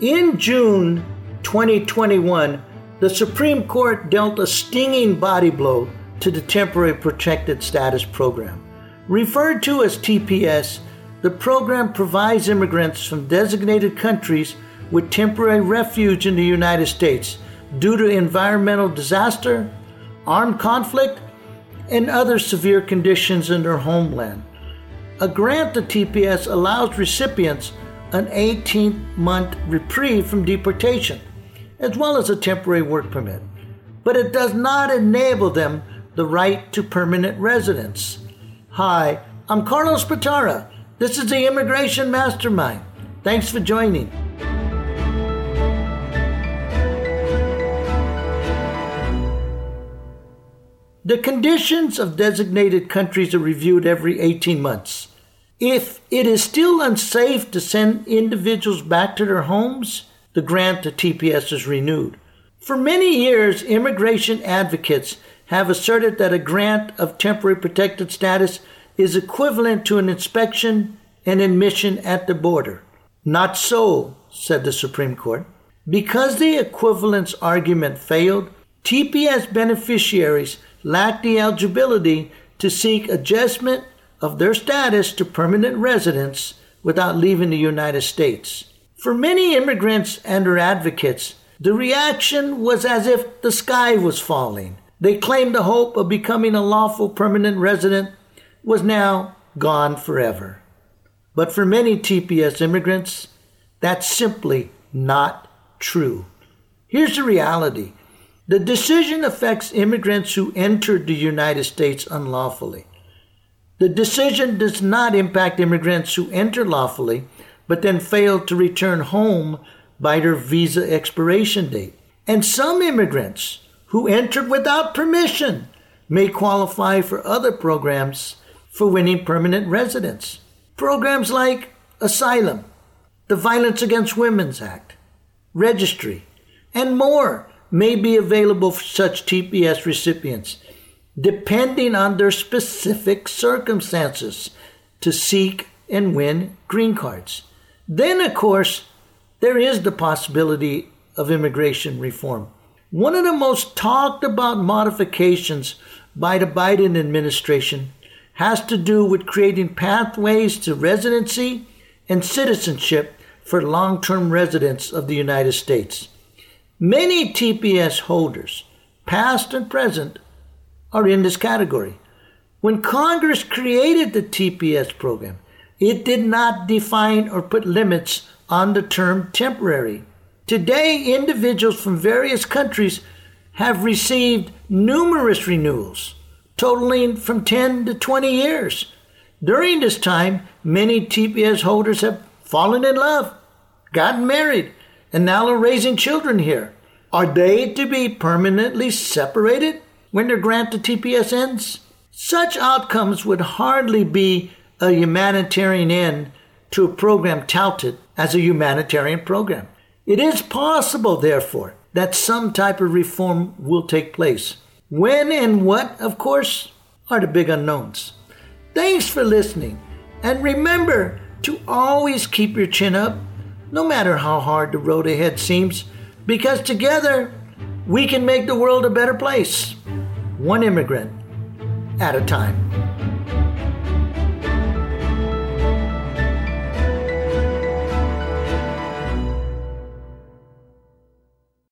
In June 2021, the Supreme Court dealt a stinging body blow to the Temporary Protected Status Program. Referred to as TPS, the program provides immigrants from designated countries with temporary refuge in the United States due to environmental disaster, armed conflict, and other severe conditions in their homeland. A grant to TPS allows recipients an 18 month reprieve from deportation, as well as a temporary work permit. But it does not enable them the right to permanent residence. Hi, I'm Carlos Batara. This is the Immigration Mastermind. Thanks for joining. The conditions of designated countries are reviewed every 18 months. If it is still unsafe to send individuals back to their homes, the grant to TPS is renewed. For many years, immigration advocates have asserted that a grant of temporary protected status is equivalent to an inspection and admission at the border. Not so, said the Supreme Court. Because the equivalence argument failed, TPS beneficiaries lack the eligibility to seek adjustment of their status to permanent residence without leaving the United States. For many immigrants and their advocates, the reaction was as if the sky was falling. They claimed the hope of becoming a lawful permanent resident was now gone forever. But for many TPS immigrants, that's simply not true. Here's the reality the decision affects immigrants who entered the United States unlawfully. The decision does not impact immigrants who enter lawfully but then fail to return home by their visa expiration date. And some immigrants who entered without permission may qualify for other programs for winning permanent residence. Programs like asylum, the Violence Against Women's Act, registry, and more may be available for such TPS recipients depending on their specific circumstances, to seek and win green cards. Then, of course, there is the possibility of immigration reform. One of the most talked about modifications by the Biden administration has to do with creating pathways to residency and citizenship for long term residents of the United States. Many TPS holders, past and present, are in this category. When Congress created the TPS program, it did not define or put limits on the term temporary. Today, individuals from various countries have received numerous renewals, totaling from 10 to 20 years. During this time, many TPS holders have fallen in love, gotten married, and now are raising children here. Are they to be permanently separated? When their grant to TPS ends? Such outcomes would hardly be a humanitarian end to a program touted as a humanitarian program. It is possible, therefore, that some type of reform will take place. When and what, of course, are the big unknowns. Thanks for listening, and remember to always keep your chin up, no matter how hard the road ahead seems, because together we can make the world a better place one immigrant at a time.